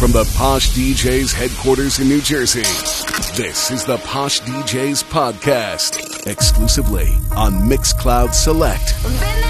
From the Posh DJs headquarters in New Jersey, this is the Posh DJs podcast, exclusively on Mixcloud Select.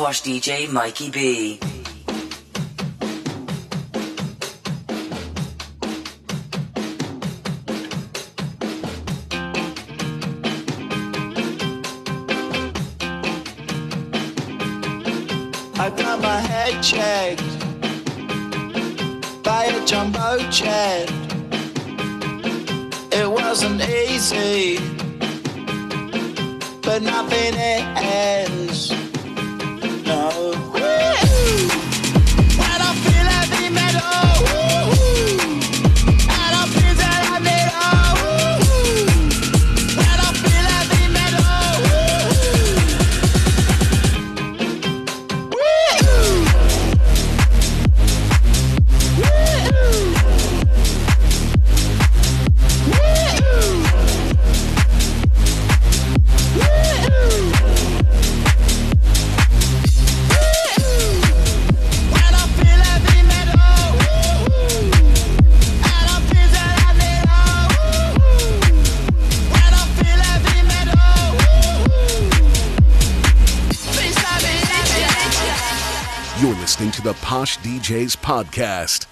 Posh DJ Mikey B. to the Posh DJs podcast.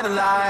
satellite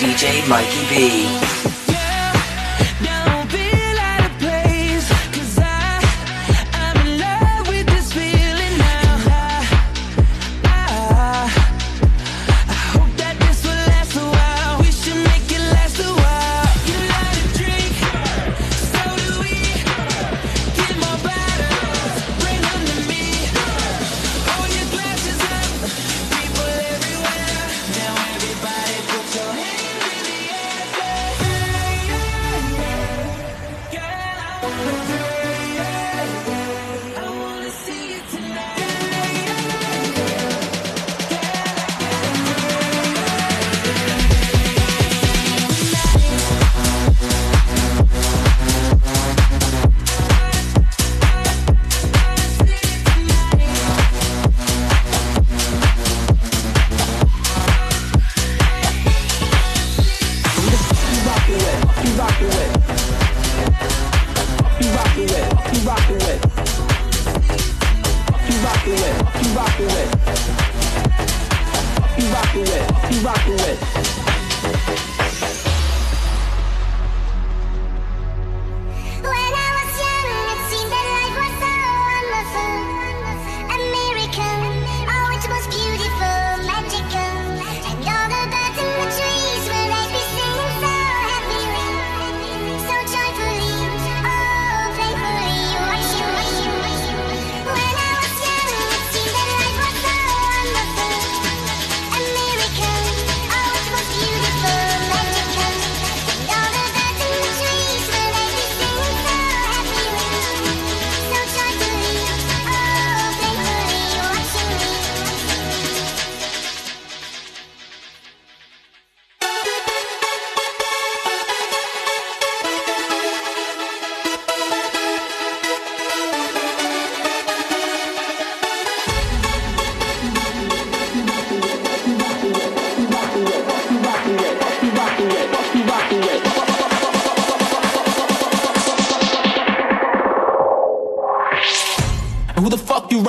DJ Mikey B.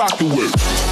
the fuck you rockin' with?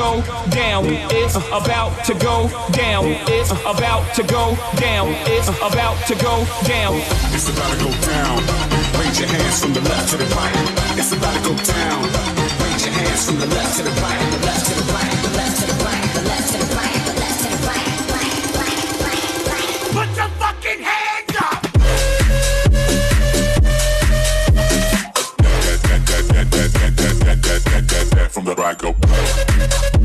go down. It's about to go down. It's about to go down. It's about to go down. It's about to go down. Raise your hands from the left to the right. It's about to go down. Raise your hands from the left to the right, the left to the right, the left to the right, the left to the right. from the back up.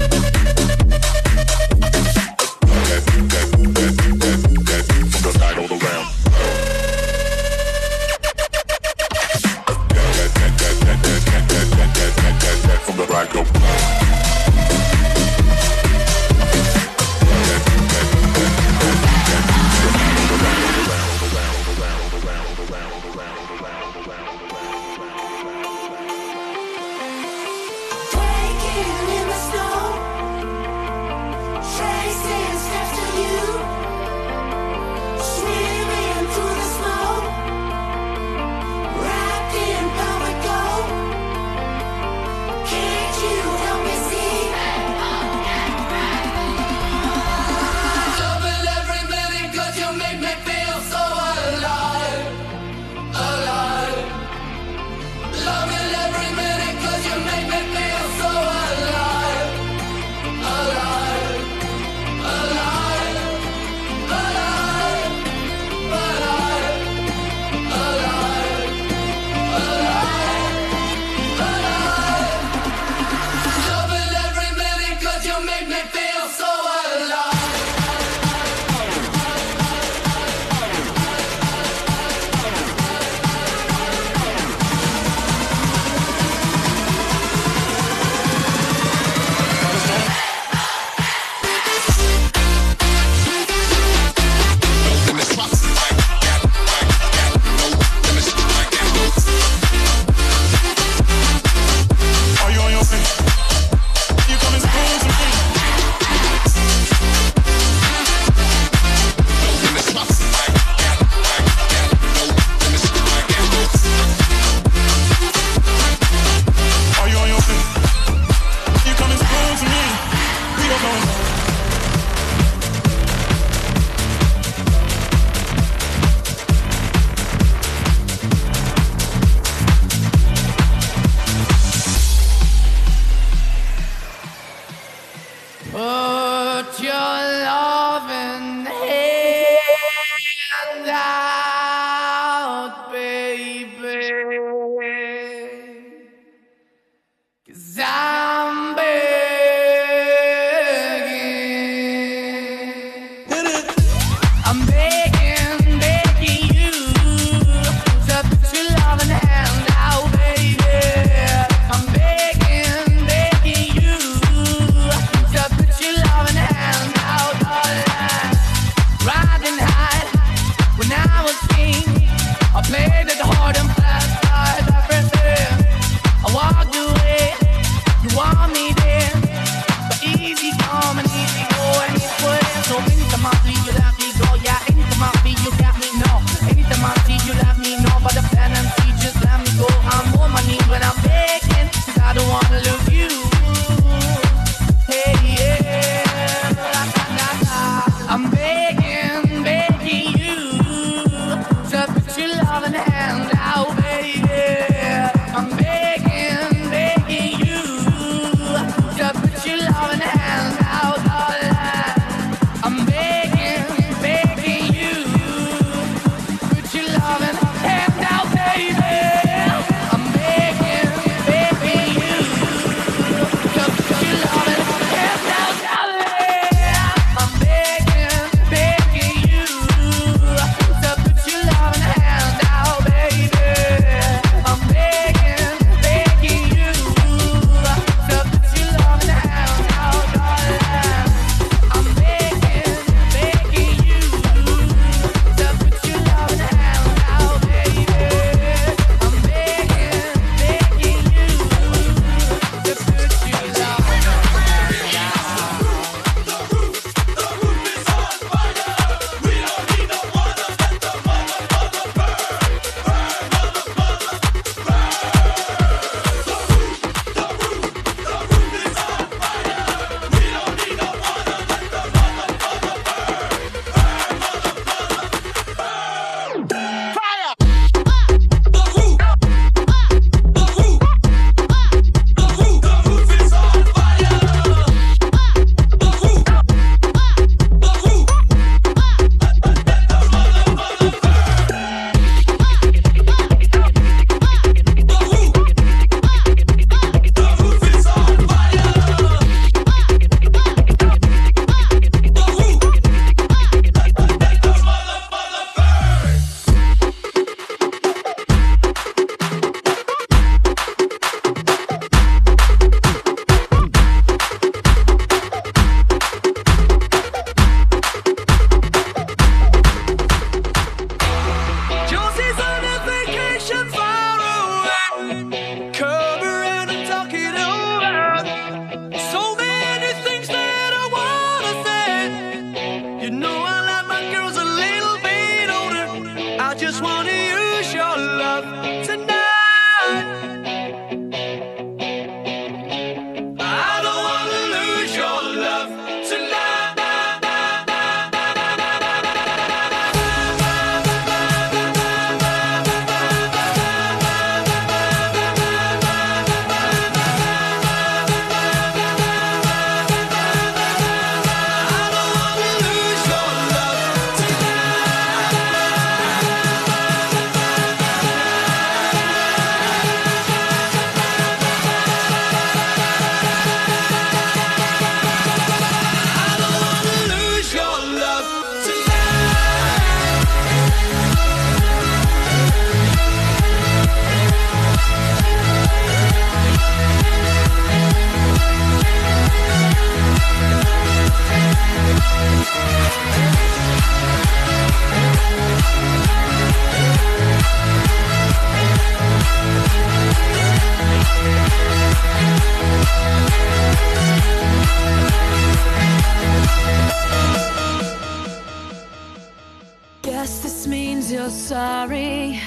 Sorry.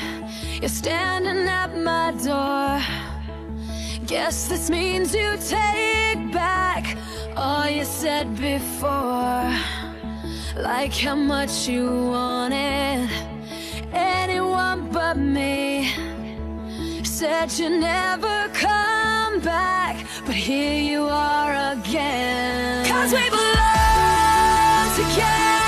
You're standing at my door. Guess this means you take back all you said before. Like how much you wanted anyone but me. Said you never come back, but here you are again. Cause we belong together